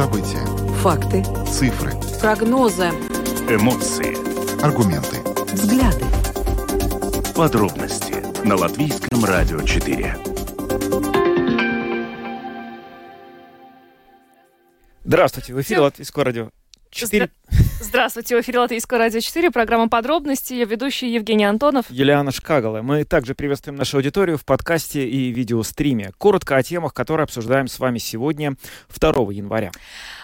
События. Факты. Цифры. Прогнозы. Эмоции. Аргументы. Взгляды. Подробности на Латвийском радио 4. Здравствуйте, в эфире Латвийского радио 4. Здравствуйте, в эфире Латвийского радио 4, программа «Подробности», ее ведущий Евгений Антонов. Юлиана Шкагала. Мы также приветствуем нашу аудиторию в подкасте и видеостриме. Коротко о темах, которые обсуждаем с вами сегодня, 2 января.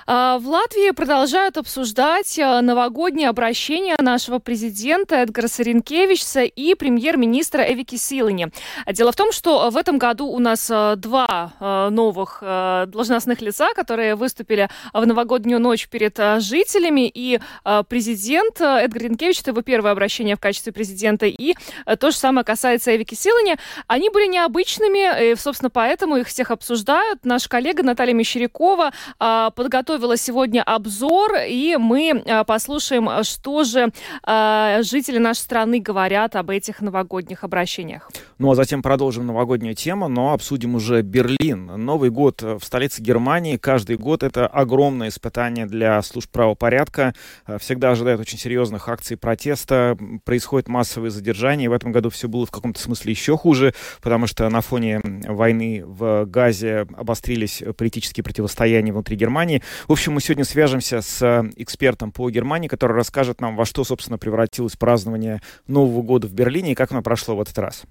А, в Латвии продолжают обсуждать а, новогоднее обращение нашего президента Эдгара Саренкевича и премьер-министра Эвики Силани. Дело в том, что в этом году у нас а, два новых должностных лица, которые выступили в новогоднюю ночь перед жителями. И президент Эдгар Ренкевич, это его первое обращение в качестве президента, и то же самое касается Эвики Силани. Они были необычными, и, собственно, поэтому их всех обсуждают. Наш коллега Наталья Мещерякова подготовила сегодня обзор, и мы послушаем, что же жители нашей страны говорят об этих новогодних обращениях. Ну а затем продолжим новогоднюю тему, но обсудим уже Берлин. Новый год в столице Германии. Каждый год это огромное испытание для служб правопорядка. Всегда ожидают очень серьезных акций протеста. Происходят массовые задержания. В этом году все было в каком-то смысле еще хуже, потому что на фоне войны в Газе обострились политические противостояния внутри Германии. В общем, мы сегодня свяжемся с э, экспертом по Германии, который расскажет нам, во что, собственно, превратилось празднование Нового года в Берлине и как оно прошло в этот раз.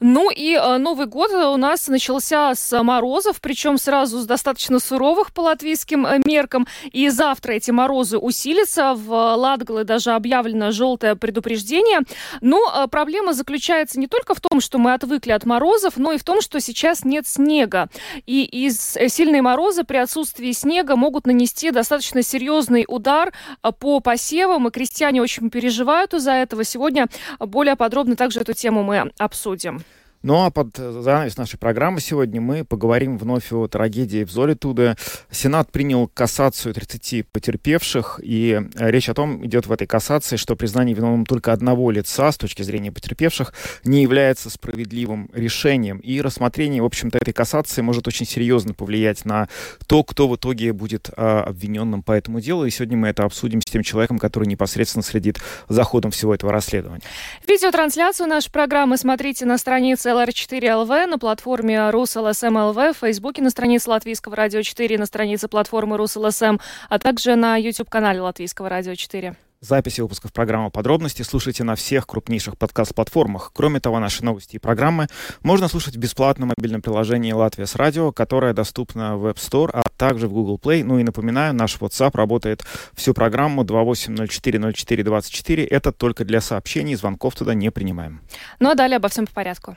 Ну и э, Новый год у нас начался с морозов, причем сразу с достаточно суровых по латвийским э, меркам. И завтра эти морозы усилятся. В Латгале даже объявлено желтое предупреждение. Но проблема заключается не только в том, что мы отвыкли от морозов, но и в том, что сейчас нет снега. И из сильные морозы при отсутствии снега могут нанести достаточно серьезный удар а, по посевам, и крестьяне очень переживают из-за этого. Сегодня более подробно также эту тему мы обсудим. Ну а под занавес нашей программы сегодня мы поговорим вновь о трагедии в Золитуде. Сенат принял кассацию 30 потерпевших, и речь о том идет в этой кассации, что признание виновным только одного лица с точки зрения потерпевших не является справедливым решением. И рассмотрение, в общем-то, этой кассации может очень серьезно повлиять на то, кто в итоге будет а, обвиненным по этому делу. И сегодня мы это обсудим с тем человеком, который непосредственно следит за ходом всего этого расследования. Видеотрансляцию нашей программы смотрите на странице LR4LV, на платформе RusLSM.LV, в Фейсбуке на странице Латвийского радио 4, на странице платформы RusLSM, а также на YouTube-канале Латвийского радио 4. Записи выпусков программы «Подробности» слушайте на всех крупнейших подкаст-платформах. Кроме того, наши новости и программы можно слушать в бесплатном мобильном приложении «Латвия с радио», которое доступно в App Store, а также в Google Play. Ну и напоминаю, наш WhatsApp работает всю программу 28040424. Это только для сообщений, звонков туда не принимаем. Ну а далее обо всем по порядку.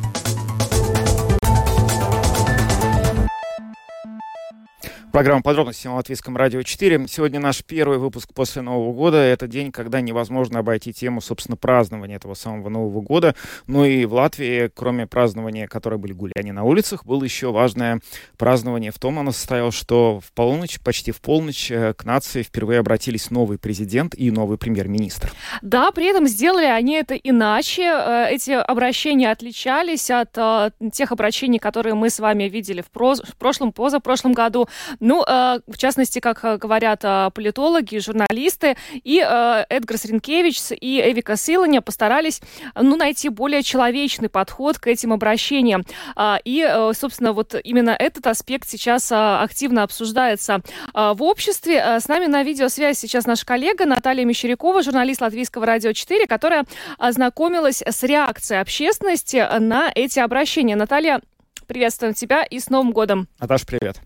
Программа «Подробности» на Латвийском радио 4. Сегодня наш первый выпуск после Нового года. Это день, когда невозможно обойти тему, собственно, празднования этого самого Нового года. Ну и в Латвии, кроме празднования, которое были гуляния на улицах, было еще важное празднование. В том оно состояло, что в полночь, почти в полночь, э, к нации впервые обратились новый президент и новый премьер-министр. Да, при этом сделали они это иначе. Э, эти обращения отличались от э, тех обращений, которые мы с вами видели в прошлом, позапрошлом году. Ну, э, в частности, как э, говорят э, политологи, журналисты, и Эдгар Сринкевич, и Эвика Силаня постарались ну, найти более человечный подход к этим обращениям. А, и, собственно, вот именно этот аспект сейчас активно обсуждается в обществе. С нами на видеосвязи сейчас наша коллега Наталья Мещерякова, журналист Латвийского радио 4, которая ознакомилась с реакцией общественности на эти обращения. Наталья, приветствуем тебя и с Новым годом. Наташа, привет.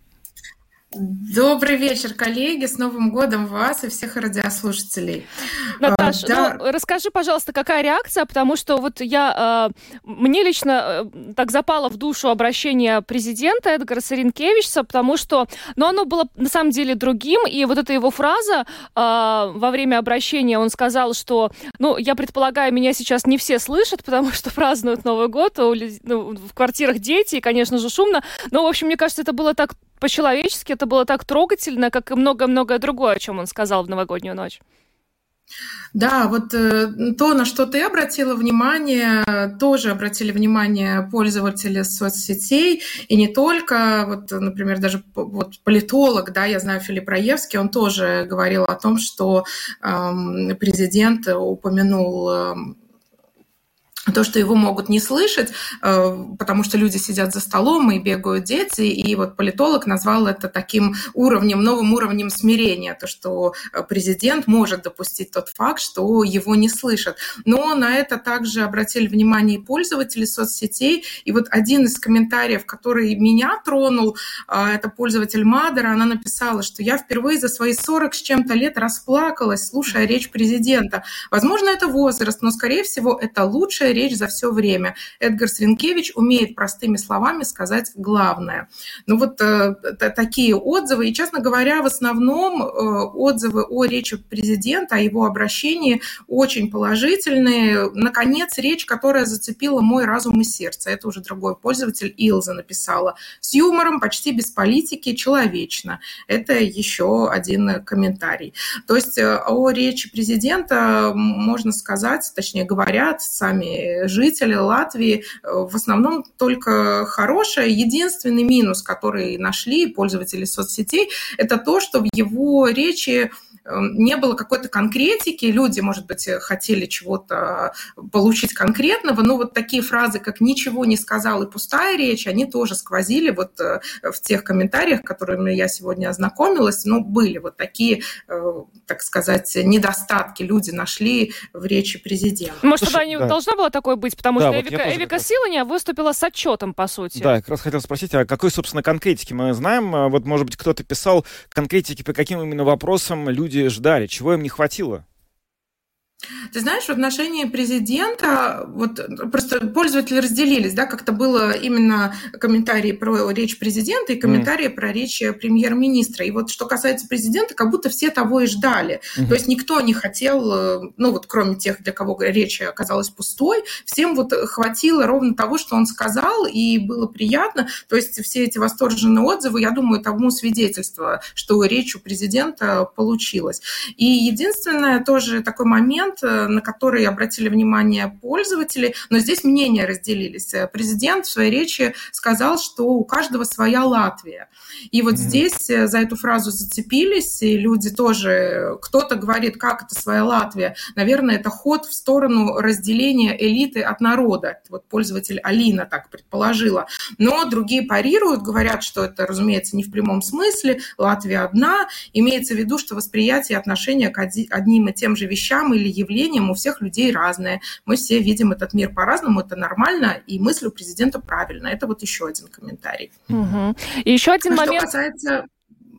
Добрый вечер, коллеги. С Новым годом вас и всех радиослушателей. Наташа, а, да. ну, расскажи, пожалуйста, какая реакция, потому что вот я, э, мне лично э, так запало в душу обращение президента Эдгара Саренкевича, потому что, ну, оно было на самом деле другим, и вот эта его фраза э, во время обращения, он сказал, что, ну, я предполагаю, меня сейчас не все слышат, потому что празднуют Новый год, у, ну, в квартирах дети, и, конечно же, шумно, но, в общем, мне кажется, это было так по-человечески, это было так трогательно, как и много-многое другое, о чем он сказал в новогоднюю ночь. Да, вот э, то, на что ты обратила внимание, тоже обратили внимание пользователи соцсетей, и не только, вот, например, даже вот политолог, да, я знаю Филипп Раевский, он тоже говорил о том, что э, президент упомянул э, то, что его могут не слышать, э, потому что люди сидят за столом и бегают дети, и вот политолог назвал это таким уровнем, новым уровнем смирения, то, что э, президент может допустить тот факт, что его не слышат. Но на это также обратили внимание и пользователи соцсетей, и вот один из комментариев, который меня тронул, э, это пользователь Мадера, она написала, что я впервые за свои 40 с чем-то лет расплакалась, слушая речь президента. Возможно, это возраст, но, скорее всего, это лучшая речь за все время. Эдгар Свинкевич умеет простыми словами сказать главное. Ну вот э, такие отзывы. И, честно говоря, в основном э, отзывы о речи президента, о его обращении очень положительные. Наконец, речь, которая зацепила мой разум и сердце. Это уже другой пользователь Илза написала. С юмором, почти без политики, человечно. Это еще один комментарий. То есть э, о речи президента можно сказать, точнее говорят сами жители Латвии э, в основном только хорошее. Единственный минус, который нашли пользователи соцсетей, это то, что в его речи не было какой-то конкретики, люди, может быть, хотели чего-то получить конкретного, но вот такие фразы, как «ничего не сказал» и «пустая речь», они тоже сквозили вот э, в тех комментариях, которыми я сегодня ознакомилась, ну, были вот такие, э, так сказать, недостатки люди нашли в речи президента. Может, тогда не да. должно было такое быть, потому да, что вот Эвика, Эвика Силаня выступила с отчетом, по сути. Да, я как раз хотел спросить, а какой, собственно, конкретики мы знаем? А вот, может быть, кто-то писал конкретики, по каким именно вопросам люди люди ждали, чего им не хватило? Ты знаешь, в отношении президента, вот просто пользователи разделились, да, как-то было именно комментарии про речь президента и комментарии mm. про речь премьер-министра. И вот что касается президента, как будто все того и ждали. Mm-hmm. То есть никто не хотел, э, ну вот кроме тех, для кого речь оказалась пустой, всем вот хватило ровно того, что он сказал, и было приятно. То есть все эти восторженные отзывы, я думаю, тому свидетельство, что речь у президента получилась. И единственное тоже такой момент, момент, э, на который обратили внимание пользователи, но здесь мнения разделились. Э, президент в своей речи сказал, что у каждого своя Латвия. И вот mm-hmm. здесь э, за эту фразу зацепились, и люди тоже, кто-то говорит, как это своя Латвия. Наверное, это ход в сторону разделения элиты от народа. Вот пользователь Алина так предположила. Но другие парируют, говорят, что это, разумеется, не в прямом смысле. Латвия одна. Имеется в виду, что восприятие отношения к одним и тем же вещам или явлениям у всех людей разное. Мы все видим этот мир по-разному, это нормально, и мысль у президента правильно. Это вот еще один комментарий. Угу. И еще один а момент. Что касается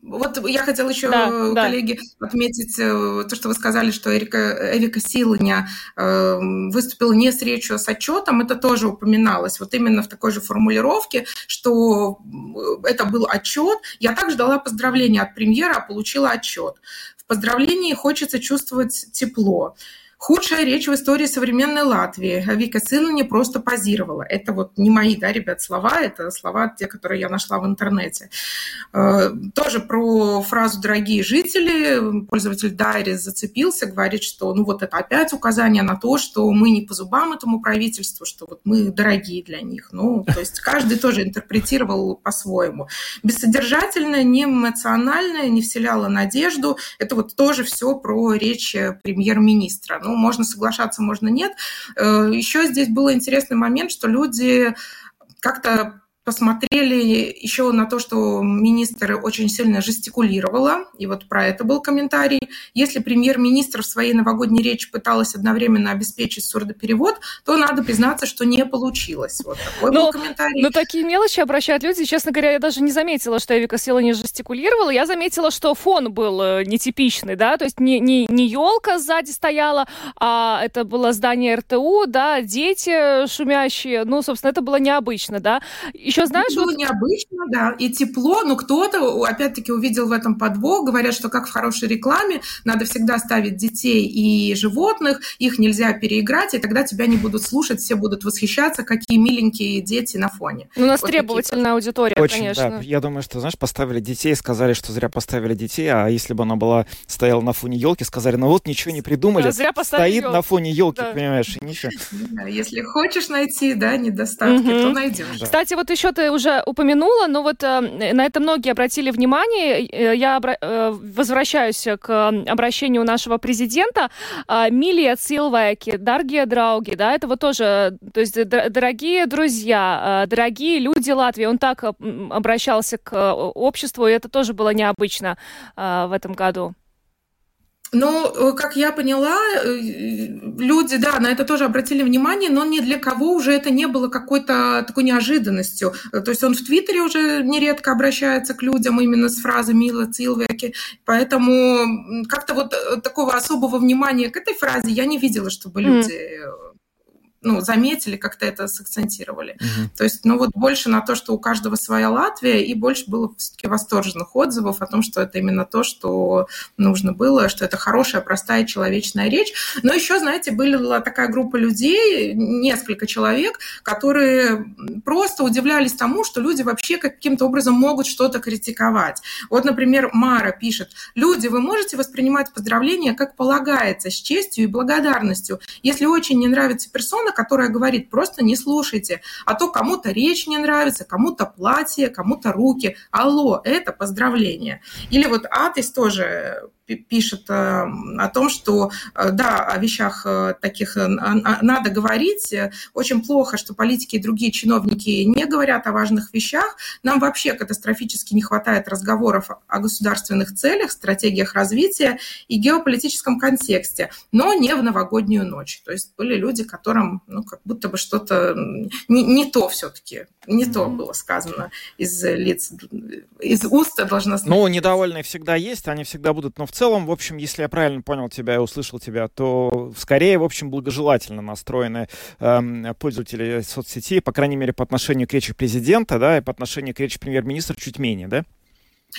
вот я хотела еще, да, коллеги, да. отметить э, то, что вы сказали, что Эрика, Эрика Силаня э, выступила не с речью, а с отчетом. Это тоже упоминалось. Вот именно в такой же формулировке, что э, это был отчет. Я также дала поздравления от премьера, а получила отчет. Поздравлении хочется чувствовать тепло. Худшая речь в истории современной Латвии. Вика Силани просто позировала. Это вот не мои, да, ребят, слова, это слова те, которые я нашла в интернете. Э, тоже про фразу «дорогие жители» пользователь Дайри зацепился, говорит, что ну вот это опять указание на то, что мы не по зубам этому правительству, что вот мы дорогие для них. Ну, то есть каждый тоже интерпретировал по-своему. Бессодержательное, не эмоциональное, не вселяло надежду. Это вот тоже все про речь премьер-министра. Ну, можно соглашаться, можно нет. Э, Еще здесь был интересный момент, что люди как-то посмотрели еще на то, что министр очень сильно жестикулировала, и вот про это был комментарий. Если премьер-министр в своей новогодней речи пыталась одновременно обеспечить сурдоперевод, то надо признаться, что не получилось. Вот такой но, был комментарий. Но такие мелочи обращают люди. Честно говоря, я даже не заметила, что Эвика Сила не жестикулировала. Я заметила, что фон был э, нетипичный, да, то есть не, не, не елка сзади стояла, а это было здание РТУ, да, дети шумящие. Ну, собственно, это было необычно, да. Еще Еще знаешь... Было вот... необычно, да, и тепло, но кто-то, опять-таки, увидел в этом подвох, говорят, что как в хорошей рекламе, надо всегда ставить детей и животных, их нельзя переиграть, и тогда тебя не будут слушать, все будут восхищаться, какие миленькие дети на фоне. Ну, у нас вот требовательная такие. аудитория, Очень, конечно. Да. Я думаю, что, знаешь, поставили детей, сказали, что зря поставили детей, а если бы она была стояла на фоне елки, сказали, ну вот ничего не придумали, да, зря стоит елку. на фоне елки, да. понимаешь, и ничего. если хочешь найти, да, недостатки, то найдешь. Кстати, вот еще ты уже упомянула, но вот э, на это многие обратили внимание. Э, я э, возвращаюсь к обращению нашего президента. Милия Цилвайки, дорогие драуги, да, это вот тоже, то есть дорогие друзья, дорогие люди Латвии. Он так обращался к обществу, и это тоже было необычно в этом году. Ну, как я поняла, люди, да, на это тоже обратили внимание, но ни для кого уже это не было какой-то такой неожиданностью. То есть он в Твиттере уже нередко обращается к людям именно с фразой «Мила Цилвеки», поэтому как-то вот такого особого внимания к этой фразе я не видела, чтобы люди mm ну, заметили, как-то это сакцентировали. Угу. То есть, ну вот больше на то, что у каждого своя Латвия, и больше было все-таки восторженных отзывов о том, что это именно то, что нужно было, что это хорошая, простая, человечная речь. Но еще, знаете, была такая группа людей, несколько человек, которые просто удивлялись тому, что люди вообще каким-то образом могут что-то критиковать. Вот, например, Мара пишет, люди, вы можете воспринимать поздравления как полагается, с честью и благодарностью. Если очень не нравится персона, которая говорит, просто не слушайте, а то кому-то речь не нравится, кому-то платье, кому-то руки. Алло, это поздравление. Или вот Атис тоже пишет э, о том, что э, да, о вещах э, таких надо говорить. Очень плохо, что политики и другие чиновники не говорят о важных вещах. Нам вообще катастрофически не хватает разговоров о государственных целях, стратегиях развития и геополитическом контексте, но не в новогоднюю ночь. То есть были люди, которым ну, как будто бы что-то не, не то все-таки, не mm-hmm. то было сказано из лиц, из уст должностных. Ну, недовольные всегда есть, они всегда будут, но в целом, в общем, если я правильно понял тебя и услышал тебя, то скорее, в общем, благожелательно настроены э, пользователи соцсетей, по крайней мере, по отношению к речи президента, да, и по отношению к речи премьер-министра чуть менее, да?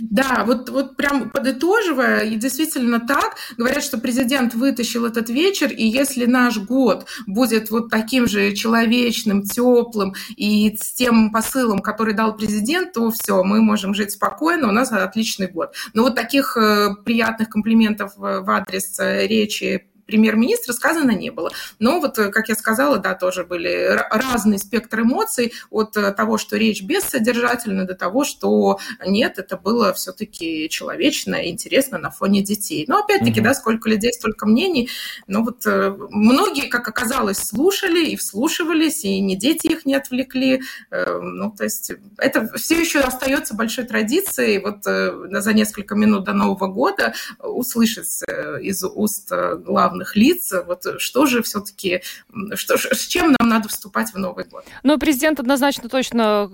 Да, вот, вот прям подытоживая, и действительно так, говорят, что президент вытащил этот вечер, и если наш год будет вот таким же человечным, теплым и с тем посылом, который дал президент, то все, мы можем жить спокойно, у нас отличный год. Но вот таких э, приятных комплиментов в адрес э, речи премьер-министра сказано не было. Но вот, э, как я сказала, да, тоже были разный спектр эмоций от э, того, что речь бессодержательна, до того, что нет, это было все-таки человечно и интересно на фоне детей. Но опять-таки, mm-hmm. да, сколько людей, столько мнений. Но вот э, многие, как оказалось, слушали и вслушивались, и не дети их не отвлекли. Ну, то есть это все еще остается большой традицией вот за несколько минут до Нового года услышать из уст главных главных лиц. Вот что же все-таки, что, с чем нам надо вступать в Новый год? Ну, президент однозначно точно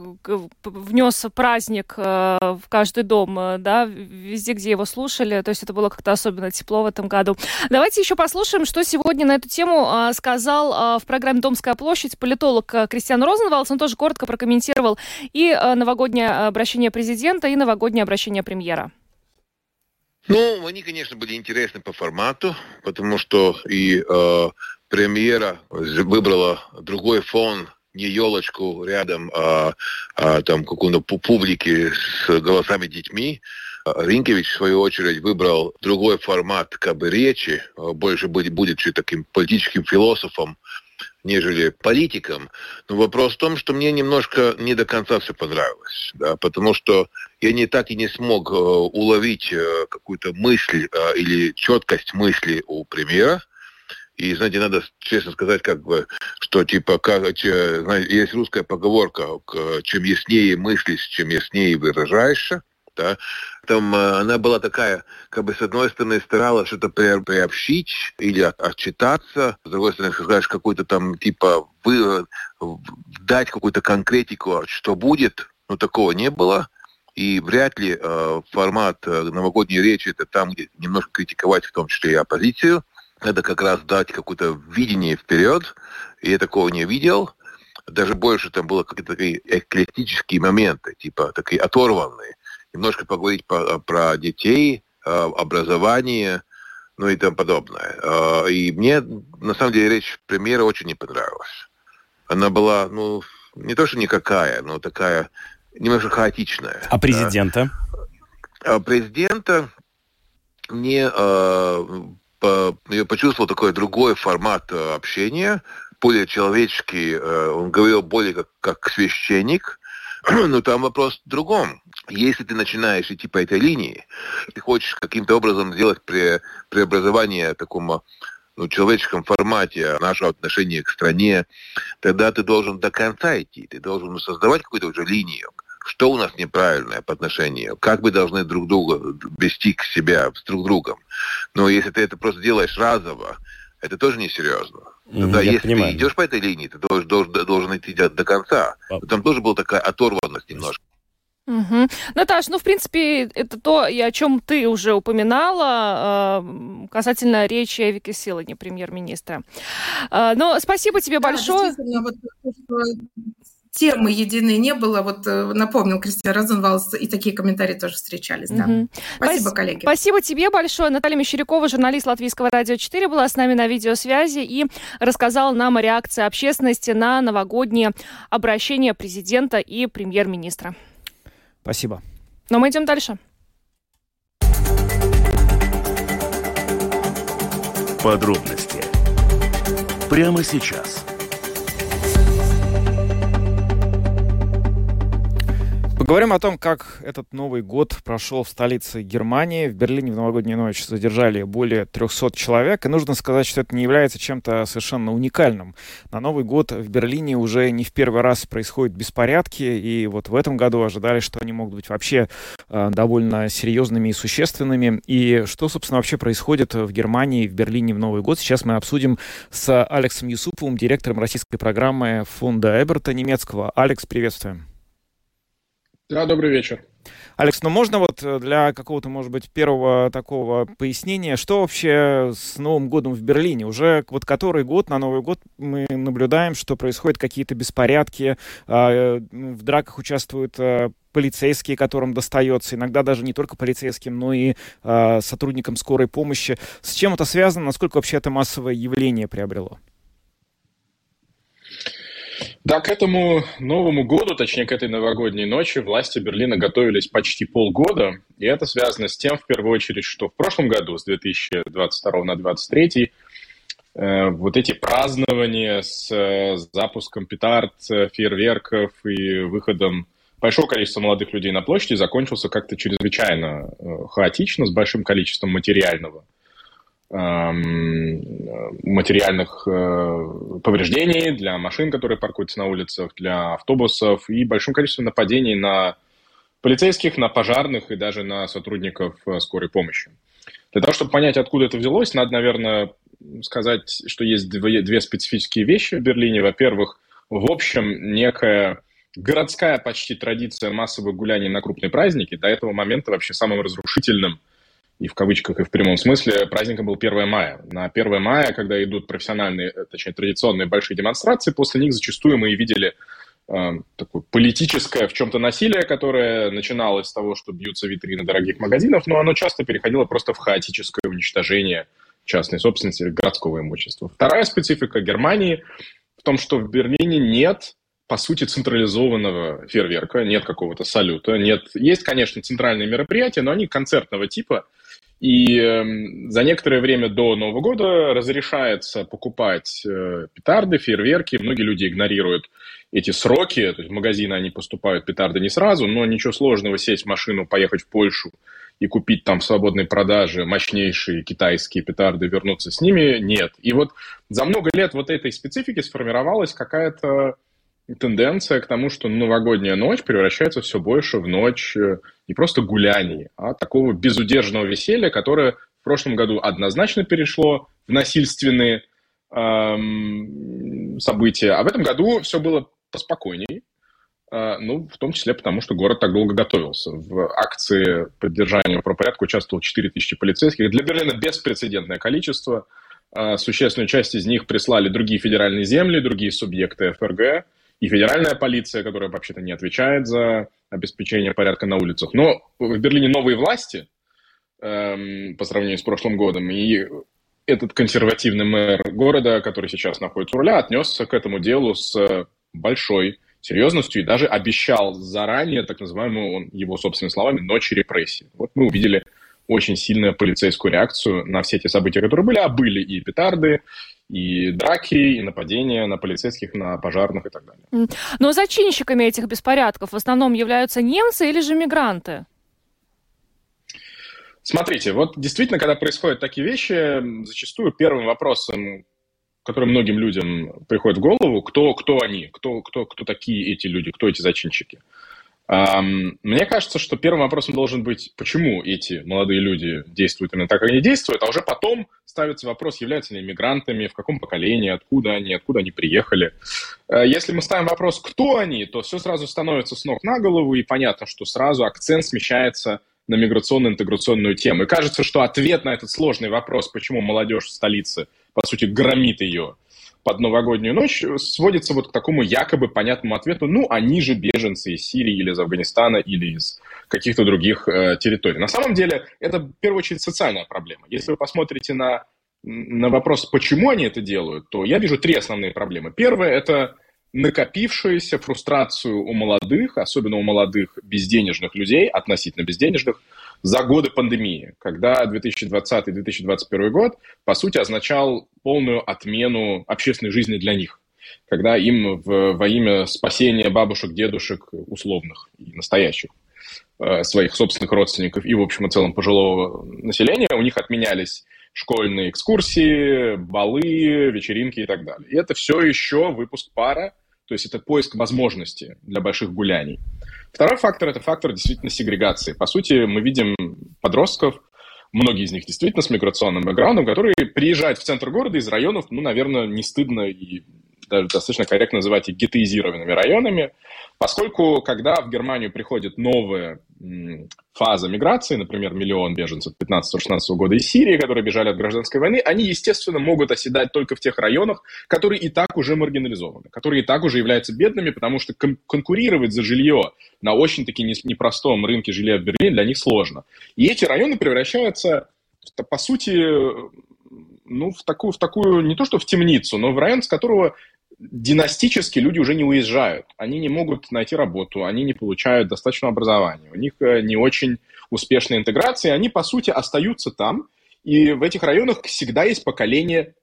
внес праздник э, в каждый дом, э, да, везде, где его слушали. То есть это было как-то особенно тепло в этом году. Давайте еще послушаем, что сегодня на эту тему э, сказал в программе «Домская площадь» политолог Кристиан Розенвалдс. Он тоже коротко прокомментировал и новогоднее обращение президента, и новогоднее обращение премьера. Ну, они, конечно, были интересны по формату, потому что и э, премьера выбрала другой фон, не елочку рядом, а, а там какую-то публики с голосами детьми. Ринкевич, в свою очередь, выбрал другой формат как бы речи, больше будет, будет таким политическим философом, нежели политикам. Но вопрос в том, что мне немножко не до конца все понравилось, да, потому что я не так и не смог э, уловить э, какую-то мысль э, или четкость мысли у премьера. И, знаете, надо честно сказать, как бы, что, типа, как, че, знаете, есть русская поговорка, чем яснее мыслишь, чем яснее выражаешься да, там э, она была такая, как бы с одной стороны старалась что-то приобщить или отчитаться, с другой стороны, сказать какую-то там типа вы, дать какую-то конкретику, что будет, но такого не было. И вряд ли э, формат э, новогодней речи это там, где немножко критиковать, в том числе и оппозицию. Надо как раз дать какое-то видение вперед. И я такого не видел. даже больше там было какие-то такие эклектические моменты, типа такие оторванные. Немножко поговорить по, про детей, образование, ну и тому подобное. И мне, на самом деле, речь премьера очень не понравилась. Она была, ну, не то что никакая, но такая немножко хаотичная. А президента? А президента мне э, я почувствовал такой другой формат э, общения, более человеческий. Э, он говорил более как, как священник. Но там вопрос в другом. Если ты начинаешь идти по этой линии, ты хочешь каким-то образом сделать пре, преобразование такому ну, человеческом формате нашего отношения к стране, тогда ты должен до конца идти, ты должен создавать какую-то уже линию, что у нас неправильное по отношению, как мы должны друг друга вести к себя с друг другом. Но если ты это просто делаешь разово, это тоже несерьезно. Тогда, Я если понимаю. ты идешь по этой линии, ты должен, должен, должен идти до, до конца. Там тоже была такая оторванность немножко. Угу. Наташ, ну, в принципе, это то, о чем ты уже упоминала э, касательно речи Эвики Силани, премьер-министра. Э, но спасибо тебе да, большое. Вот, темы единой не было. Вот э, напомнил Кристина Розенвалс, и такие комментарии тоже встречались. Да. Угу. Спасибо, Спас- коллеги. Спасибо тебе большое. Наталья Мещерякова, журналист Латвийского радио 4, была с нами на видеосвязи и рассказала нам о реакции общественности на новогоднее обращение президента и премьер-министра. Спасибо. Но мы идем дальше. Подробности прямо сейчас. Поговорим о том, как этот Новый год прошел в столице Германии. В Берлине в новогоднюю ночь задержали более 300 человек. И нужно сказать, что это не является чем-то совершенно уникальным. На Новый год в Берлине уже не в первый раз происходят беспорядки. И вот в этом году ожидали, что они могут быть вообще э, довольно серьезными и существенными. И что, собственно, вообще происходит в Германии, в Берлине в Новый год, сейчас мы обсудим с Алексом Юсуповым, директором российской программы фонда Эберта немецкого. Алекс, приветствуем. Да, добрый вечер. Алекс, ну можно вот э, для какого-то, может быть, первого такого пояснения, что вообще с Новым годом в Берлине? Уже вот который год, на Новый год мы наблюдаем, что происходят какие-то беспорядки, а, э, в драках участвуют э, полицейские, которым достается, иногда даже не только полицейским, но и сотрудникам скорой помощи. С чем это связано? Насколько вообще это массовое явление приобрело? Да, к этому Новому году, точнее, к этой новогодней ночи власти Берлина готовились почти полгода, и это связано с тем, в первую очередь, что в прошлом году, с 2022 на 2023, э, вот эти празднования с э, запуском петард, э, фейерверков и выходом большого количества молодых людей на площади закончился как-то чрезвычайно хаотично, с большим количеством материального материальных э, повреждений для машин, которые паркуются на улицах, для автобусов и большим количеством нападений на полицейских, на пожарных и даже на сотрудников э, скорой помощи. Для того, чтобы понять, откуда это взялось, надо, наверное, сказать, что есть две, две специфические вещи в Берлине. Во-первых, в общем, некая городская почти традиция массовых гуляний на крупные праздники. До этого момента вообще самым разрушительным – и в кавычках, и в прямом смысле, праздником был 1 мая. На 1 мая, когда идут профессиональные, э, точнее, традиционные большие демонстрации, после них зачастую мы и видели э, такое политическое в чем-то насилие, которое начиналось с того, что бьются витрины дорогих магазинов, но оно часто переходило просто в хаотическое уничтожение частной собственности или городского имущества. Вторая специфика Германии в том, что в Берлине нет по сути, централизованного фейерверка, нет какого-то салюта, нет... Есть, конечно, центральные мероприятия, но они концертного типа, и э, за некоторое время до Нового года разрешается покупать э, петарды, фейерверки. Многие люди игнорируют эти сроки. То есть в магазины они поступают петарды не сразу, но ничего сложного сесть в машину, поехать в Польшу и купить там в свободной продаже мощнейшие китайские петарды, вернуться с ними, нет. И вот за много лет вот этой специфики сформировалась какая-то тенденция к тому, что новогодняя ночь превращается все больше в ночь э, не просто гуляний, а такого безудержного веселья, которое в прошлом году однозначно перешло в насильственные эм, события, а в этом году все было поспокойнее, э, ну, в том числе потому, что город так долго готовился. В акции поддержания правопорядка участвовало 4 тысячи полицейских. Для Берлина беспрецедентное количество. Э, существенную часть из них прислали другие федеральные земли, другие субъекты ФРГ. И федеральная полиция, которая вообще-то не отвечает за обеспечение порядка на улицах. Но в Берлине новые власти эм, по сравнению с прошлым годом, и этот консервативный мэр города, который сейчас находится у руля, отнесся к этому делу с большой серьезностью и даже обещал заранее так называемую, он, его собственными словами, ночь репрессий. Вот мы увидели очень сильную полицейскую реакцию на все эти события, которые были, а были и петарды, и драки, и нападения на полицейских, на пожарных и так далее. Но зачинщиками этих беспорядков в основном являются немцы или же мигранты? Смотрите, вот действительно, когда происходят такие вещи, зачастую первым вопросом, который многим людям приходит в голову, кто, кто они, кто, кто, кто такие эти люди, кто эти зачинщики. Мне кажется, что первым вопросом должен быть, почему эти молодые люди действуют именно так, как они действуют, а уже потом ставится вопрос, являются ли мигрантами, в каком поколении, откуда они, откуда они приехали. Э, если мы ставим вопрос, кто они, то все сразу становится с ног на голову, и понятно, что сразу акцент смещается на миграционно-интеграционную тему. И кажется, что ответ на этот сложный вопрос, почему молодежь в столице, по сути, громит ее, под новогоднюю ночь сводится вот к такому якобы понятному ответу, ну, они же беженцы из Сирии или из Афганистана или из каких-то других э, территорий. На самом деле это, в первую очередь, социальная проблема. Если вы посмотрите на, на вопрос, почему они это делают, то я вижу три основные проблемы. Первое – это накопившуюся фрустрацию у молодых, особенно у молодых безденежных людей, относительно безденежных, за годы пандемии, когда 2020-2021 год, по сути, означал полную отмену общественной жизни для них, когда им в, во имя спасения бабушек, дедушек условных и настоящих э, своих собственных родственников и, в общем и целом, пожилого населения, у них отменялись школьные экскурсии, балы, вечеринки и так далее. И это все еще выпуск пара, то есть это поиск возможности для больших гуляний. Второй фактор – это фактор действительно сегрегации. По сути, мы видим подростков, многие из них действительно с миграционным бэкграундом, которые приезжают в центр города из районов, ну, наверное, не стыдно и даже достаточно корректно называть их гетеизированными районами, поскольку когда в Германию приходит новая фаза миграции, например, миллион беженцев 15-16 года из Сирии, которые бежали от гражданской войны, они, естественно, могут оседать только в тех районах, которые и так уже маргинализованы, которые и так уже являются бедными, потому что кон- конкурировать за жилье на очень-таки непростом рынке жилья в Берлине для них сложно. И эти районы превращаются, по сути, ну, в такую, в такую, не то что в темницу, но в район, с которого династически люди уже не уезжают. Они не могут найти работу, они не получают достаточного образования, у них э, не очень успешная интеграция, они, по сути, остаются там, и в этих районах всегда есть поколение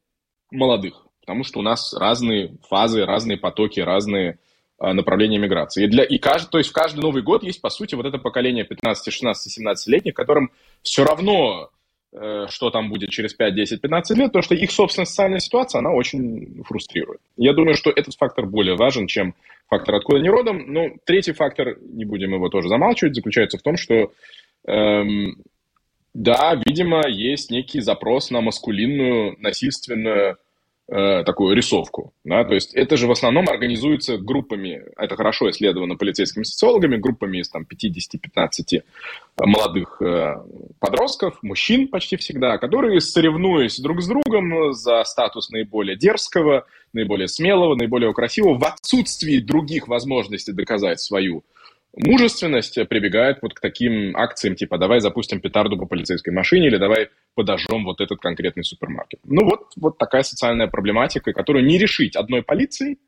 молодых, потому что у нас разные фазы, разные потоки, разные э, направления миграции. И, для, и каждый, то есть в каждый Новый год есть, по сути, вот это поколение 15, 16, 17-летних, которым все равно что там будет через 5, 10, 15 лет, потому что их, собственно, социальная ситуация, она очень фрустрирует. Я думаю, что этот фактор более важен, чем фактор откуда они родом. Но третий фактор, не будем его тоже замалчивать, заключается в том, что эм, да, видимо, есть некий запрос на маскулинную, насильственную э, такую рисовку. Да? То есть это же в основном организуется группами, это хорошо исследовано полицейскими социологами, группами из там, 50-15 молодых э, подростков, мужчин почти всегда, которые, соревнуясь друг с другом за статус наиболее дерзкого, наиболее смелого, наиболее красивого, в отсутствии других возможностей доказать свою мужественность прибегает вот к таким акциям, типа давай запустим петарду по полицейской машине или давай подожжем вот этот конкретный супермаркет. Ну вот, вот такая социальная проблематика, которую не решить одной полицией,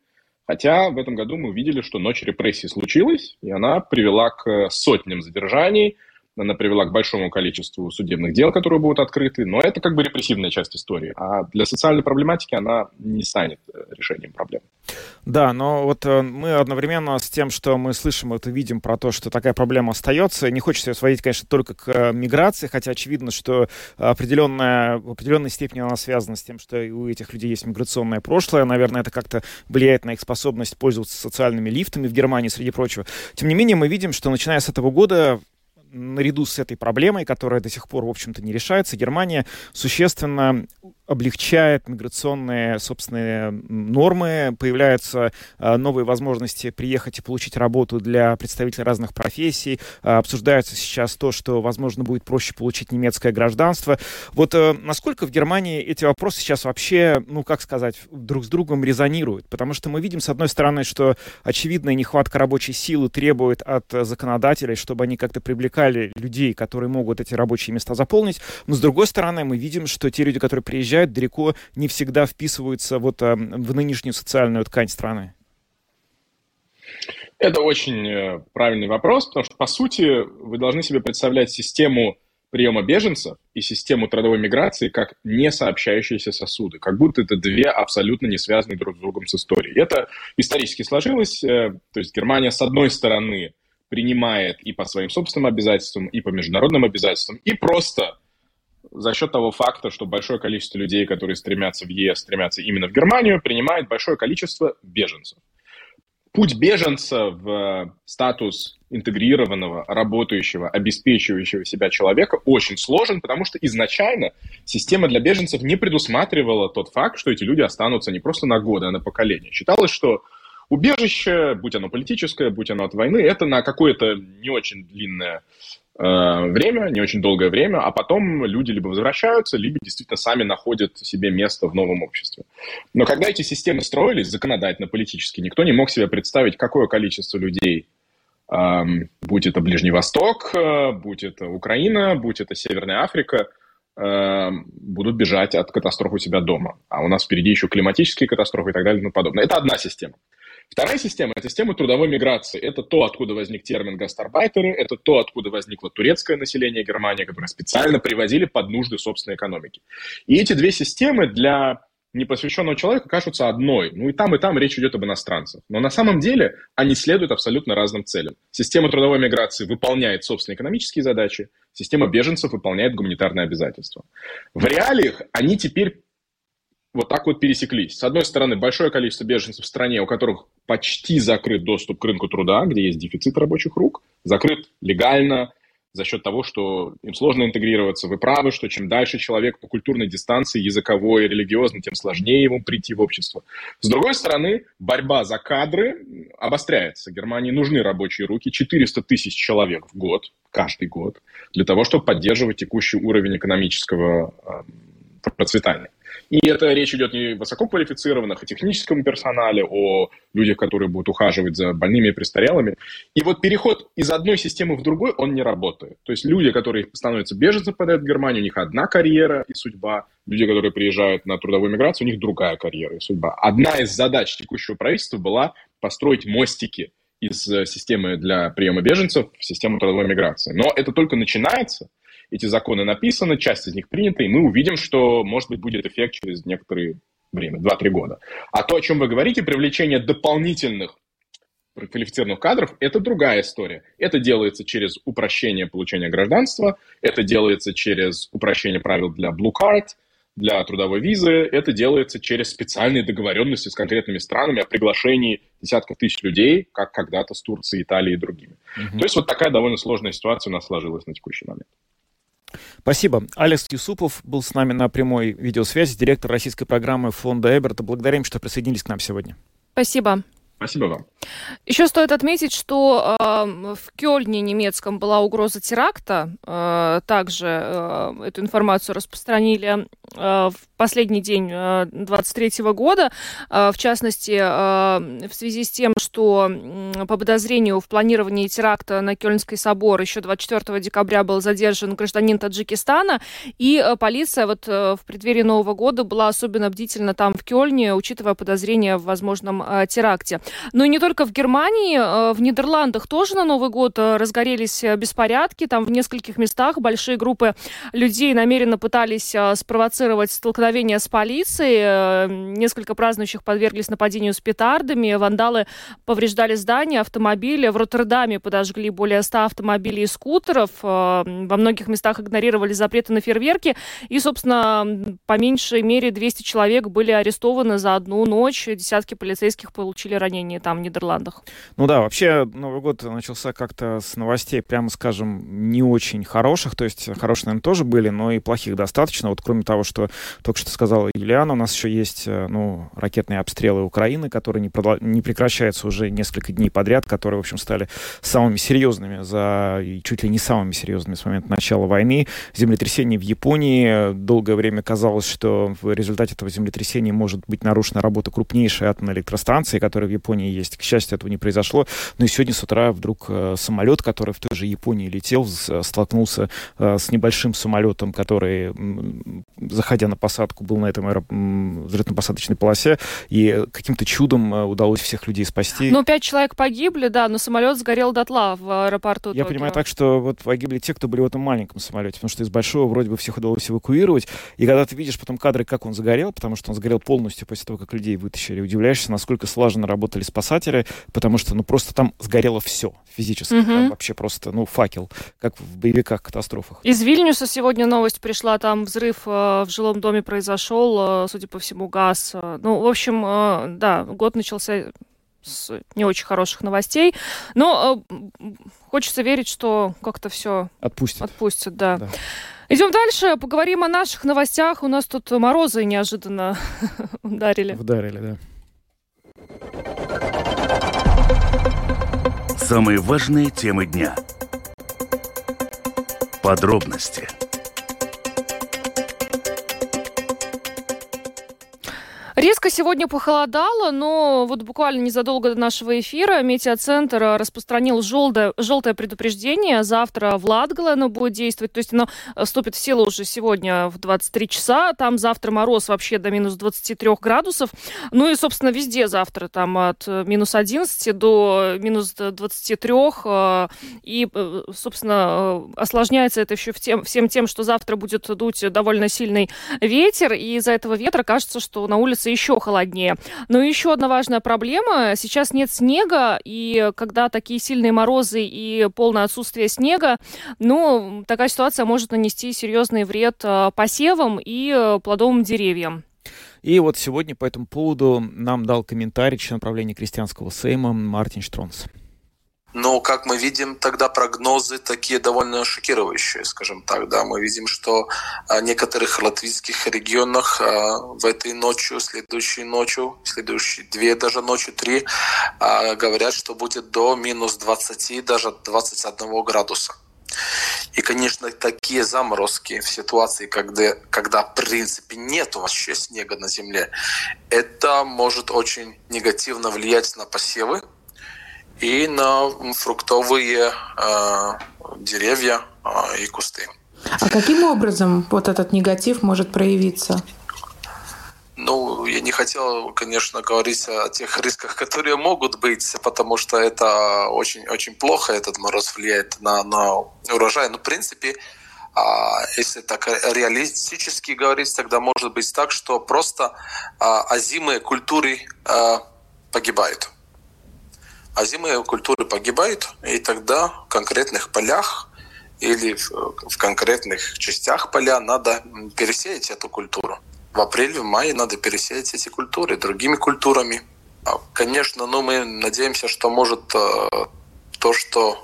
хотя в этом году мы увидели, что ночь репрессий случилась, и она привела к сотням задержаний, она привела к большому количеству судебных дел, которые будут открыты, но это как бы репрессивная часть истории, а для социальной проблематики она не станет э, решением проблем. Да, но вот э, мы одновременно с тем, что мы слышим это, видим про то, что такая проблема остается, не хочется ее сводить, конечно, только к э, миграции, хотя очевидно, что определенная, в определенной степени она связана с тем, что у этих людей есть миграционное прошлое, наверное, это как-то влияет на их способность пользоваться социальными лифтами в Германии, среди прочего. Тем не менее, мы видим, что начиная с этого года наряду с этой проблемой, которая до сих пор, в общем-то, не решается, Германия существенно облегчает миграционные собственные нормы, появляются э, новые возможности приехать и получить работу для представителей разных профессий, э, обсуждается сейчас то, что, возможно, будет проще получить немецкое гражданство. Вот э, насколько в Германии эти вопросы сейчас вообще, ну, как сказать, друг с другом резонируют? Потому что мы видим, с одной стороны, что очевидная нехватка рабочей силы требует от законодателей, чтобы они как-то привлекали людей, которые могут эти рабочие места заполнить, но с другой стороны, мы видим, что те люди, которые приезжают, далеко не всегда вписываются вот а, в нынешнюю социальную ткань страны? Это очень э, правильный вопрос, потому что, по сути, вы должны себе представлять систему приема беженцев и систему трудовой миграции как не сообщающиеся сосуды, как будто это две абсолютно не связанные друг с другом с историей. Это исторически сложилось, э, то есть Германия, с одной стороны, принимает и по своим собственным обязательствам, и по международным обязательствам, и просто за счет того факта, что большое количество людей, которые стремятся в ЕС, стремятся именно в Германию, принимает большое количество беженцев. Путь беженца в статус интегрированного, работающего, обеспечивающего себя человека очень сложен, потому что изначально система для беженцев не предусматривала тот факт, что эти люди останутся не просто на годы, а на поколение. Считалось, что убежище, будь оно политическое, будь оно от войны, это на какое-то не очень длинное Э, время, не очень долгое время, а потом люди либо возвращаются, либо действительно сами находят себе место в новом обществе. Но когда эти системы строились законодательно, политически, никто не мог себе представить, какое количество людей, эм, будь это Ближний Восток, э, будь это Украина, будь это Северная Африка, эм, будут бежать от катастрофы у себя дома. А у нас впереди еще климатические катастрофы и так далее и тому подобное. Это одна система. Вторая система – это система трудовой миграции. Это то, откуда возник термин «гастарбайтеры», это то, откуда возникло турецкое население Германии, которое специально привозили под нужды собственной экономики. И эти две системы для непосвященного человека кажутся одной. Ну и там, и там речь идет об иностранцах. Но на самом деле они следуют абсолютно разным целям. Система трудовой миграции выполняет собственные экономические задачи, система беженцев выполняет гуманитарные обязательства. В реалиях они теперь вот так вот пересеклись. С одной стороны, большое количество беженцев в стране, у которых почти закрыт доступ к рынку труда, где есть дефицит рабочих рук, закрыт легально, за счет того, что им сложно интегрироваться. Вы правы, что чем дальше человек по культурной дистанции, языковой религиозной, тем сложнее ему прийти в общество. С другой стороны, борьба за кадры обостряется. Германии нужны рабочие руки, 400 тысяч человек в год, каждый год, для того, чтобы поддерживать текущий уровень экономического э, процветания. И это речь идет не о высококвалифицированных, о техническом персонале, о людях, которые будут ухаживать за больными и престарелыми. И вот переход из одной системы в другую, он не работает. То есть люди, которые становятся беженцами, попадают в Германию, у них одна карьера и судьба. Люди, которые приезжают на трудовую миграцию, у них другая карьера и судьба. Одна из задач текущего правительства была построить мостики из э, системы для приема беженцев в систему трудовой миграции. Но это только начинается – эти законы написаны, часть из них принята, и мы увидим, что, может быть, будет эффект через некоторое время, 2-3 года. А то, о чем вы говорите, привлечение дополнительных квалифицированных кадров, это другая история. Это делается через упрощение получения гражданства, это делается через упрощение правил для Blue Card, для трудовой визы, это делается через специальные договоренности с конкретными странами о приглашении десятков тысяч людей, как когда-то с Турцией, Италией и другими. Угу. То есть вот такая довольно сложная ситуация у нас сложилась на текущий момент. Спасибо. Алекс Юсупов был с нами на прямой видеосвязи, директор российской программы фонда Эберта. Благодарим, что присоединились к нам сегодня. Спасибо. Спасибо вам. Еще стоит отметить, что э, в Кёльне немецком была угроза теракта. Э, также э, эту информацию распространили э, в последний день э, 23 года. Э, в частности, э, в связи с тем, что э, по подозрению в планировании теракта на Кёльнский собор еще 24 декабря был задержан гражданин Таджикистана. И э, полиция вот э, в преддверии Нового года была особенно бдительна там в Кёльне, учитывая подозрения в возможном э, теракте. Ну и не только в Германии, э, в Нидерландах тоже на Новый год э, разгорелись э, беспорядки. Там в нескольких местах большие группы людей намеренно пытались спровоцировать столкновение с полицией. Несколько празднующих подверглись нападению с петардами. Вандалы повреждали здания, автомобили. В Роттердаме подожгли более 100 автомобилей и скутеров. Во многих местах игнорировали запреты на фейерверки. И, собственно, по меньшей мере 200 человек были арестованы за одну ночь. Десятки полицейских получили ранения здравоохранения там, в Нидерландах. Ну да, вообще Новый год начался как-то с новостей, прямо скажем, не очень хороших. То есть хорошие, наверное, тоже были, но и плохих достаточно. Вот кроме того, что только что сказала Юлиана, у нас еще есть э, ну, ракетные обстрелы Украины, которые не, продол... не прекращаются уже несколько дней подряд, которые, в общем, стали самыми серьезными за и чуть ли не самыми серьезными с момента начала войны. Землетрясение в Японии. Долгое время казалось, что в результате этого землетрясения может быть нарушена работа крупнейшей атомной электростанции, которая в Японии есть. К счастью, этого не произошло. Но и сегодня с утра вдруг э, самолет, который в той же Японии летел, столкнулся э, с небольшим самолетом, который, заходя на посадку, был на этом взлетно-посадочной полосе, и каким-то чудом э, удалось всех людей спасти. Ну, пять человек погибли, да, но самолет сгорел дотла в аэропорту Я Токио. понимаю так, что вот погибли те, кто были в этом маленьком самолете, потому что из большого вроде бы всех удалось эвакуировать, и когда ты видишь потом кадры, как он загорел, потому что он сгорел полностью после того, как людей вытащили, удивляешься, насколько слаженно работали спасатели, потому что, ну, просто там сгорело все физически, угу. там вообще просто, ну, факел, как в боевиках, катастрофах. Из Вильнюса сегодня новость пришла, там взрыв э, в жилом доме произошел, э, судя по всему, газ. Э, ну, в общем, да, год начался с не очень хороших новостей. Но э, хочется верить, что как-то все отпустят. Отпустят, да. да. Идем дальше, поговорим о наших новостях. У нас тут морозы неожиданно ударили. Ударили, да. Самые важные темы дня. Подробности. Резко сегодня похолодало, но вот буквально незадолго до нашего эфира Метеоцентр распространил желтое, желтое предупреждение. Завтра в Латгале будет действовать, то есть оно вступит в силу уже сегодня в 23 часа. Там завтра мороз вообще до минус 23 градусов. Ну и, собственно, везде завтра там от минус 11 до минус 23. Э, и, э, собственно, э, осложняется это еще всем тем, что завтра будет дуть довольно сильный ветер. И из-за этого ветра кажется, что на улице еще холоднее. Но еще одна важная проблема. Сейчас нет снега, и когда такие сильные морозы и полное отсутствие снега, ну, такая ситуация может нанести серьезный вред э, посевам и э, плодовым деревьям. И вот сегодня по этому поводу нам дал комментарий член правления крестьянского сейма Мартин Штронс. Но, как мы видим, тогда прогнозы такие довольно шокирующие, скажем так. Да, мы видим, что в некоторых латвийских регионах в этой ночью, следующей ночью, следующие две даже ночи, три, говорят, что будет до минус 20, даже 21 градуса. И, конечно, такие заморозки в ситуации, когда, когда в принципе нет вообще снега на земле, это может очень негативно влиять на посевы, и на фруктовые э, деревья э, и кусты. А каким образом вот этот негатив может проявиться? Ну, я не хотел, конечно, говорить о тех рисках, которые могут быть, потому что это очень-очень плохо, этот мороз влияет на, на урожай. Но, в принципе, а, если так реалистически говорить, тогда может быть так, что просто а, озимые культуры а, погибают а зимые культуры погибают, и тогда в конкретных полях или в, в конкретных частях поля надо пересеять эту культуру. В апреле, в мае надо пересеять эти культуры другими культурами. А, конечно, ну, мы надеемся, что может э, то, что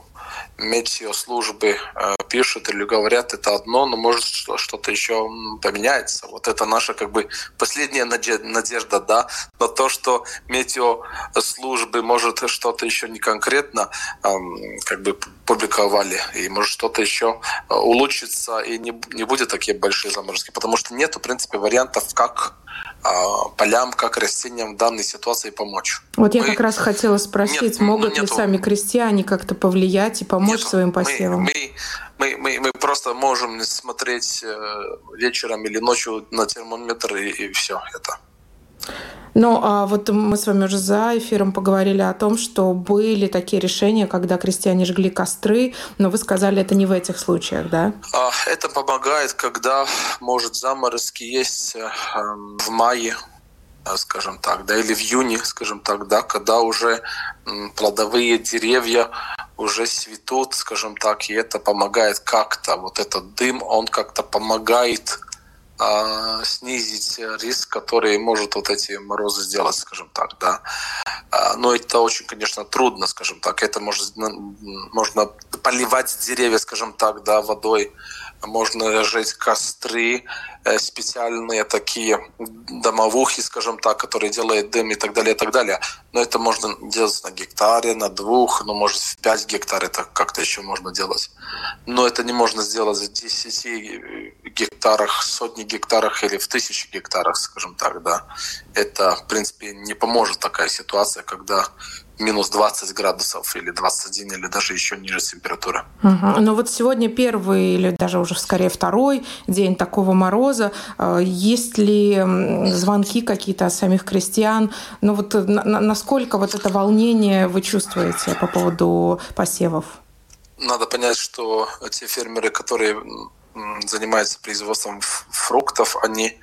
метеослужбы э, пишут или говорят, это одно, но может что-то еще поменяется. Вот это наша как бы последняя надежда, да, на то, что метеослужбы может что-то еще не конкретно э, как бы публиковали, и может что-то еще э, улучшится, и не, не будет такие большие заморозки, потому что нет, в принципе, вариантов, как полям, как растениям в данной ситуации помочь. Вот я мы... как раз хотела спросить, нет, могут нету... ли сами крестьяне как-то повлиять и помочь нету. своим посевам? Мы, мы, мы, мы просто можем смотреть э, вечером или ночью на термометр и, и все это. Ну, а вот мы с вами уже за эфиром поговорили о том, что были такие решения, когда крестьяне жгли костры, но вы сказали, это не в этих случаях, да? А, это помогает, когда, может, заморозки есть э, эм, в мае, э, скажем так, да, или в июне, скажем так, да, когда уже плодовые деревья уже цветут, скажем так, и это помогает как-то, вот этот дым, он как-то помогает а, снизить риск, который может вот эти морозы сделать, скажем так, да. А, но это очень, конечно, трудно, скажем так. Это можно, можно поливать деревья, скажем так, да, водой, можно жечь костры, э, специальные такие домовухи, скажем так, которые делают дым и так далее, и так далее. Но это можно делать на гектаре, на двух, ну, может, в пять гектар это как-то еще можно делать. Но это не можно сделать в 10 гектарах, сотни гектарах или в тысячи гектарах, скажем так, да. Это, в принципе, не поможет такая ситуация, когда минус 20 градусов или 21 или даже еще ниже температура. Угу. Ну вот сегодня первый или даже уже скорее второй день такого мороза. А, есть ли звонки какие-то от самих крестьян? Ну вот насколько вот это волнение вы чувствуете по поводу посевов? Надо понять, что те фермеры, которые занимаются производством фруктов, они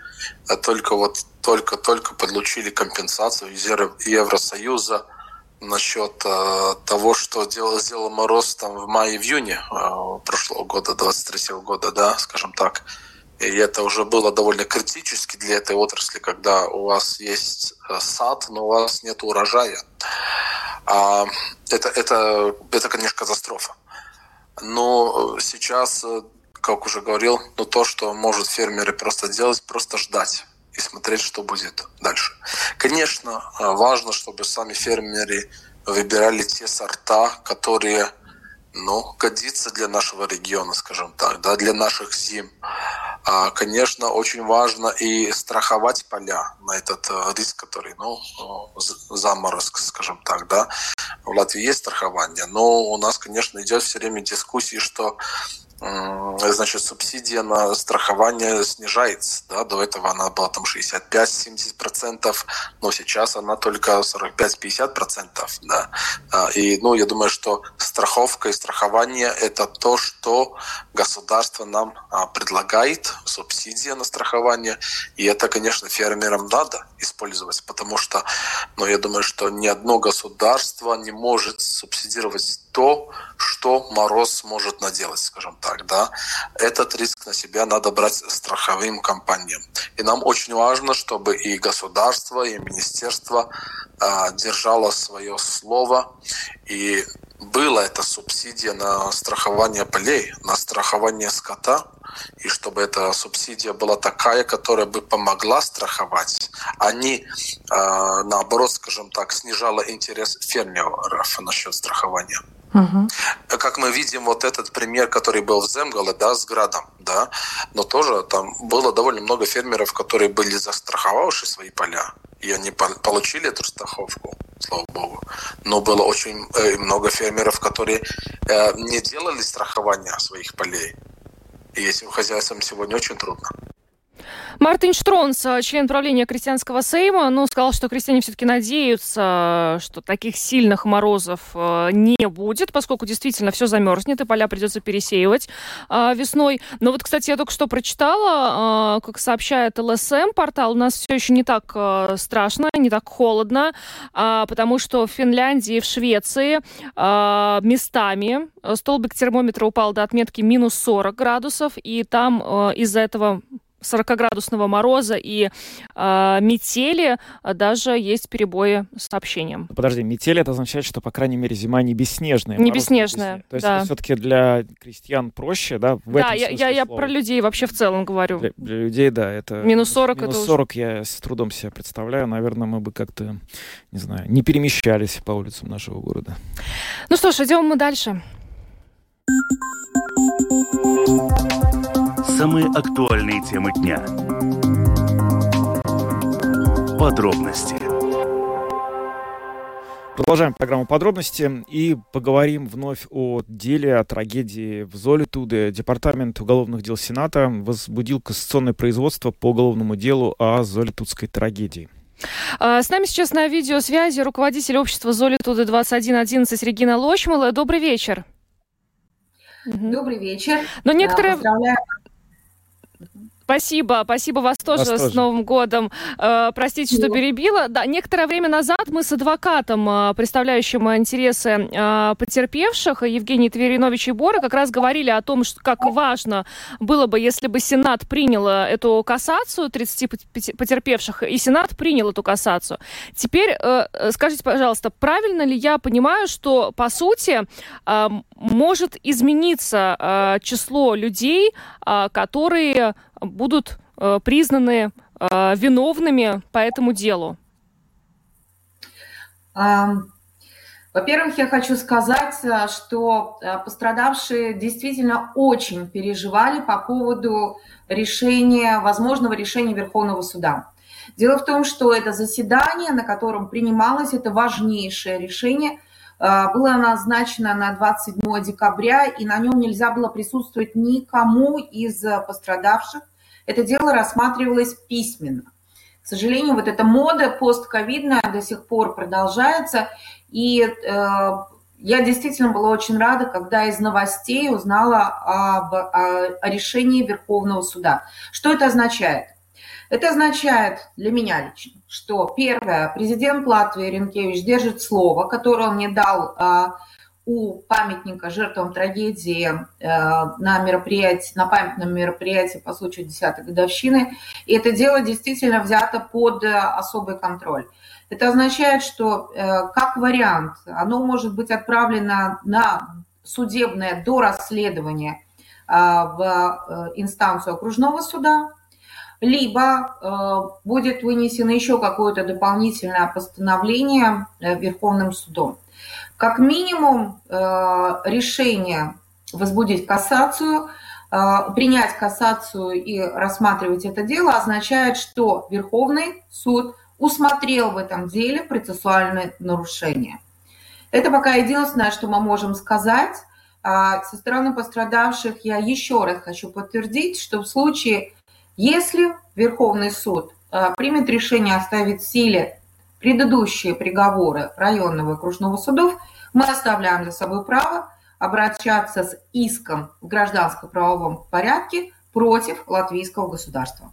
только вот только-только получили компенсацию из Евросоюза – насчет э, того, что делал, сделал Мороз там в мае-июне э, прошлого года, 23 года, да, скажем так. И это уже было довольно критически для этой отрасли, когда у вас есть э, сад, но у вас нет урожая. А это, это, это, конечно, катастрофа. Но сейчас, э, как уже говорил, ну, то, что может фермеры просто делать, просто ждать и смотреть, что будет дальше. Конечно, э, важно, чтобы сами фермеры выбирали те сорта, которые ну, годится для нашего региона, скажем так, да, для наших зим. А, конечно, очень важно и страховать поля на этот э, риск, который, ну, заморозк, скажем так, да. В Латвии есть страхование, но у нас, конечно, идет все время дискуссии, что значит, субсидия на страхование снижается. Да? До этого она была там 65-70%, но сейчас она только 45-50%. Да? А, и ну, я думаю, что страховка и страхование – это то, что государство нам а, предлагает, субсидия на страхование. И это, конечно, фермерам надо использовать, потому что ну, я думаю, что ни одно государство не может субсидировать то, что мороз может наделать, скажем так, да. Этот риск на себя надо брать страховым компаниям. И нам очень важно, чтобы и государство, и министерство э, держало свое слово и была эта субсидия на страхование полей, на страхование скота, и чтобы эта субсидия была такая, которая бы помогла страховать, а не, э, наоборот, скажем так, снижала интерес фермеров насчет страхования. Угу. Как мы видим, вот этот пример, который был в Земгале, да, с градом, да, но тоже там было довольно много фермеров, которые были застраховавшие свои поля, и они получили эту страховку, слава богу. Но было очень э, много фермеров, которые э, не делали страхования своих полей. И этим хозяйствам сегодня очень трудно. Мартин Штронс, э, член правления крестьянского сейма, ну, сказал, что крестьяне все-таки надеются, что таких сильных морозов э, не будет, поскольку действительно все замерзнет, и поля придется пересеивать э, весной. Но вот, кстати, я только что прочитала, как сообщает ЛСМ портал, у нас все еще не так страшно, не так холодно, потому что в Финляндии и в Швеции местами столбик термометра упал до отметки минус 40 градусов, и там из-за этого 40-градусного мороза и э, метели а, даже есть перебои с сообщением. Подожди, метель это означает, что, по крайней мере, зима не бесснежная. Не бесснежная, То есть да. все-таки для крестьян проще, да? В да, я, я, я про людей вообще в целом говорю. Для, для людей, да, это... Минус 40 минус это 40 уже... я с трудом себе представляю. Наверное, мы бы как-то, не знаю, не перемещались по улицам нашего города. Ну что ж, идем мы дальше. Самые актуальные темы дня. Подробности. Продолжаем программу подробности и поговорим вновь о деле, о трагедии в Золитуде. Департамент уголовных дел Сената возбудил кассационное производство по уголовному делу о Золитудской трагедии. А, с нами сейчас на видеосвязи руководитель общества Золитуды 2111 Регина Лочмала. Добрый вечер. Добрый вечер. Но некоторые... Поздравляю Спасибо, спасибо вас тоже вас с тоже. Новым годом. Э, простите, что перебила. Да, некоторое время назад мы с адвокатом, э, представляющим интересы э, потерпевших, Евгений Тверинович Бора, как раз говорили о том, что, как важно было бы, если бы Сенат принял э, эту кассацию 30 потерпевших, и Сенат принял эту кассацию. Теперь э, э, скажите, пожалуйста, правильно ли я понимаю, что, по сути, э, может измениться э, число людей, э, которые будут э, признаны э, виновными по этому делу? Во-первых, я хочу сказать, э, что пострадавшие действительно очень переживали по поводу решения, возможного решения Верховного суда. Дело в том, что это заседание, на котором принималось это важнейшее решение, было назначено на 27 декабря, и на нем нельзя было присутствовать никому из пострадавших, это дело рассматривалось письменно. К сожалению, вот эта мода постковидная до сих пор продолжается, и э, я действительно была очень рада, когда из новостей узнала об, о, о решении Верховного суда. Что это означает? Это означает для меня лично, что первое, президент Латвии Ренкевич держит слово, которое он мне дал а, у памятника жертвам трагедии э, на мероприятии, на памятном мероприятии по случаю 10-й годовщины. И это дело действительно взято под э, особый контроль. Это означает, что э, как вариант оно может быть отправлено на судебное до расследования в инстанцию окружного суда, либо будет вынесено еще какое-то дополнительное постановление Верховным судом. Как минимум э, решение возбудить кассацию, э, принять кассацию и рассматривать это дело означает, что Верховный суд усмотрел в этом деле процессуальное нарушение. Это пока единственное, что мы можем сказать. А со стороны пострадавших я еще раз хочу подтвердить, что в случае, если Верховный суд э, примет решение оставить в силе предыдущие приговоры районного и окружного судов, мы оставляем за собой право обращаться с иском в гражданско-правовом порядке против латвийского государства.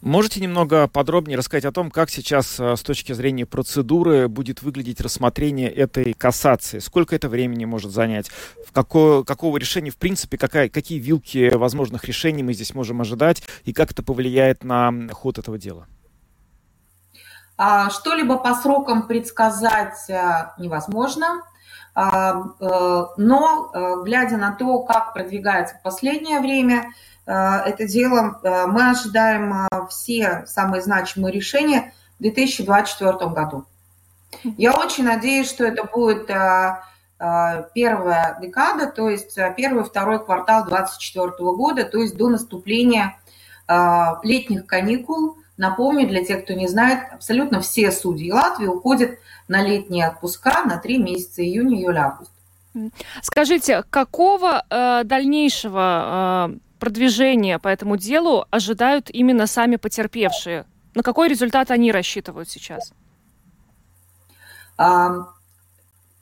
Можете немного подробнее рассказать о том, как сейчас э, с точки зрения процедуры будет выглядеть рассмотрение этой кассации? Сколько это времени может занять? В какое, какого решения, в принципе, какая, какие вилки возможных решений мы здесь можем ожидать? И как это повлияет на ход этого дела? А, что-либо по срокам предсказать э, невозможно, а, э, но глядя на то, как продвигается в последнее время это дело, мы ожидаем все самые значимые решения в 2024 году. Я очень надеюсь, что это будет первая декада, то есть первый-второй квартал 2024 года, то есть до наступления летних каникул, Напомню, для тех, кто не знает, абсолютно все судьи Латвии уходят на летние отпуска на три месяца, июнь, июль, август. Скажите, какого э, дальнейшего э, продвижения по этому делу ожидают именно сами потерпевшие? На какой результат они рассчитывают сейчас?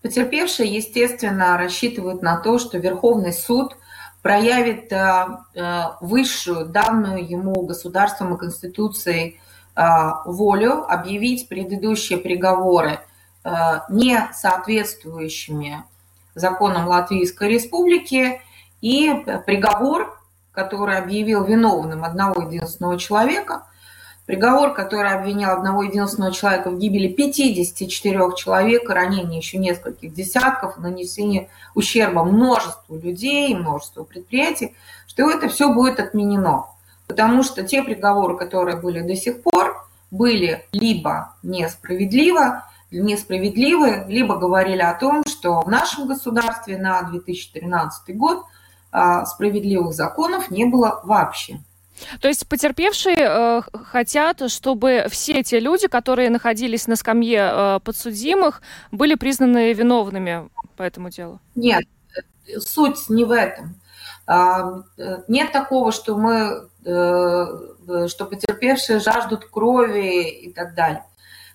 Потерпевшие, естественно, рассчитывают на то, что Верховный суд – проявит э, э, высшую данную ему государством и Конституцией э, волю объявить предыдущие приговоры не соответствующими законам Латвийской Республики, и приговор, который объявил виновным одного единственного человека – Приговор, который обвинял одного единственного человека в гибели 54 человек, ранении еще нескольких десятков, нанесении ущерба множеству людей, множеству предприятий, что это все будет отменено. Потому что те приговоры, которые были до сих пор, были либо несправедливо, несправедливы, либо говорили о том, что в нашем государстве на 2013 год справедливых законов не было вообще. То есть потерпевшие э, хотят, чтобы все те люди, которые находились на скамье э, подсудимых, были признаны виновными по этому делу? Нет, суть не в этом. А, э, нет такого, что мы, э, что потерпевшие жаждут крови и так далее.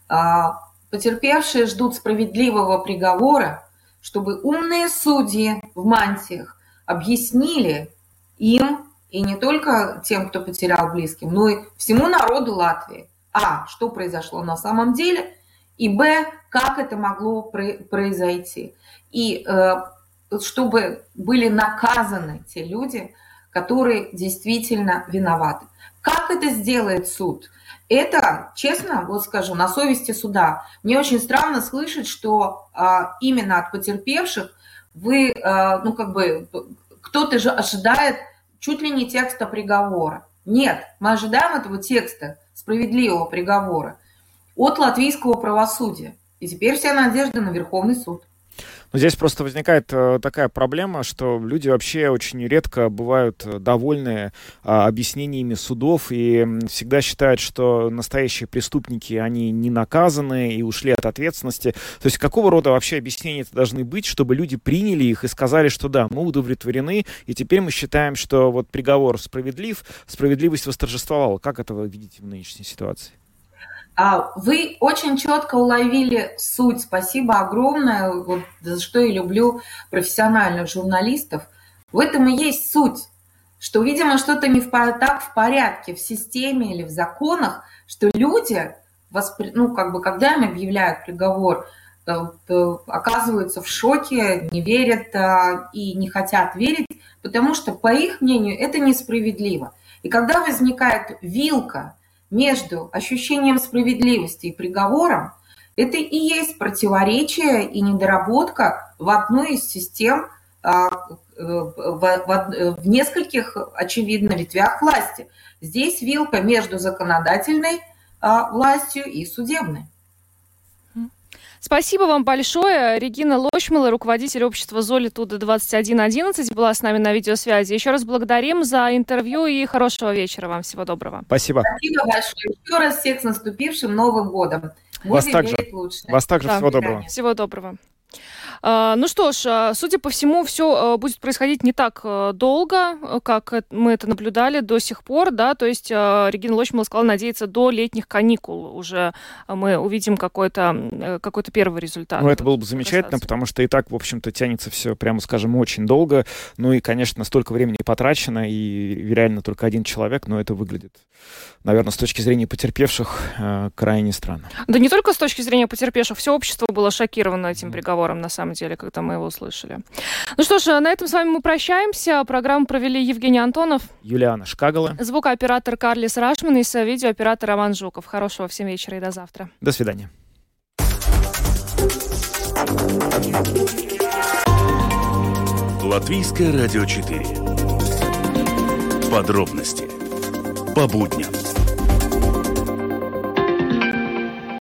А, потерпевшие ждут справедливого приговора, чтобы умные судьи в мантиях объяснили им и не только тем, кто потерял близким, но и всему народу Латвии. А, что произошло на самом деле, и Б, как это могло произойти. И э, чтобы были наказаны те люди, которые действительно виноваты. Как это сделает суд? Это, честно, вот скажу, на совести суда. Мне очень странно слышать, что а, именно от потерпевших вы, а, ну как бы, кто-то же ожидает чуть ли не текста приговора. Нет, мы ожидаем этого текста, справедливого приговора от латвийского правосудия. И теперь вся надежда на Верховный суд. Но здесь просто возникает э, такая проблема, что люди вообще очень редко бывают э, довольны а, объяснениями судов и всегда считают, что настоящие преступники, они не наказаны и ушли от ответственности. То есть какого рода вообще объяснения должны быть, чтобы люди приняли их и сказали, что да, мы удовлетворены, и теперь мы считаем, что вот приговор справедлив, справедливость восторжествовала. Как это вы видите в нынешней ситуации? А, вы очень четко уловили суть. Спасибо огромное, вот, за что я люблю профессиональных журналистов. В этом и есть суть, что, видимо, что-то не в, так в порядке в системе или в законах, что люди, воспри... ну, как бы, когда им объявляют приговор, э, оказываются в шоке, не верят э, и не хотят верить, потому что, по их мнению, это несправедливо. И когда возникает вилка – между ощущением справедливости и приговором, это и есть противоречие и недоработка в одной из систем, а, э, в, нескольких, очевидно, ветвях власти. Здесь вилка между законодательной а, властью и судебной. Спасибо вам большое. Регина Лошмила, руководитель общества Золитуда 2111, была с нами на видеосвязи. Еще раз благодарим за интервью и хорошего вечера вам. Всего доброго. Спасибо. Спасибо большое. Еще раз всех с наступившим Новым годом. Будем Вас также. Лучше. Вас также. Да. Всего доброго. Всего доброго. А, ну что ж, а, судя по всему, все а, будет происходить не так долго, как мы это наблюдали до сих пор, да, то есть Регина Лочмала сказала надеяться до летних каникул уже мы увидим какой-то какой первый результат. Ну, это было бы замечательно, потому что и так, в общем-то, тянется все, прямо скажем, очень долго. Ну и, конечно, столько времени потрачено, и реально только один человек, но это выглядит, наверное, с точки зрения потерпевших крайне странно. Да не только с точки зрения потерпевших, все общество было шокировано этим приговором, на самом деле, когда мы его услышали. Ну что ж, на этом с вами мы прощаемся. Программу провели Евгений Антонов, Юлиана Шкагала, звукооператор Карлис Рашман и видеооператор Роман Жуков. Хорошего всем вечера и до завтра. До свидания. Латвийское радио 4. Подробности по будням.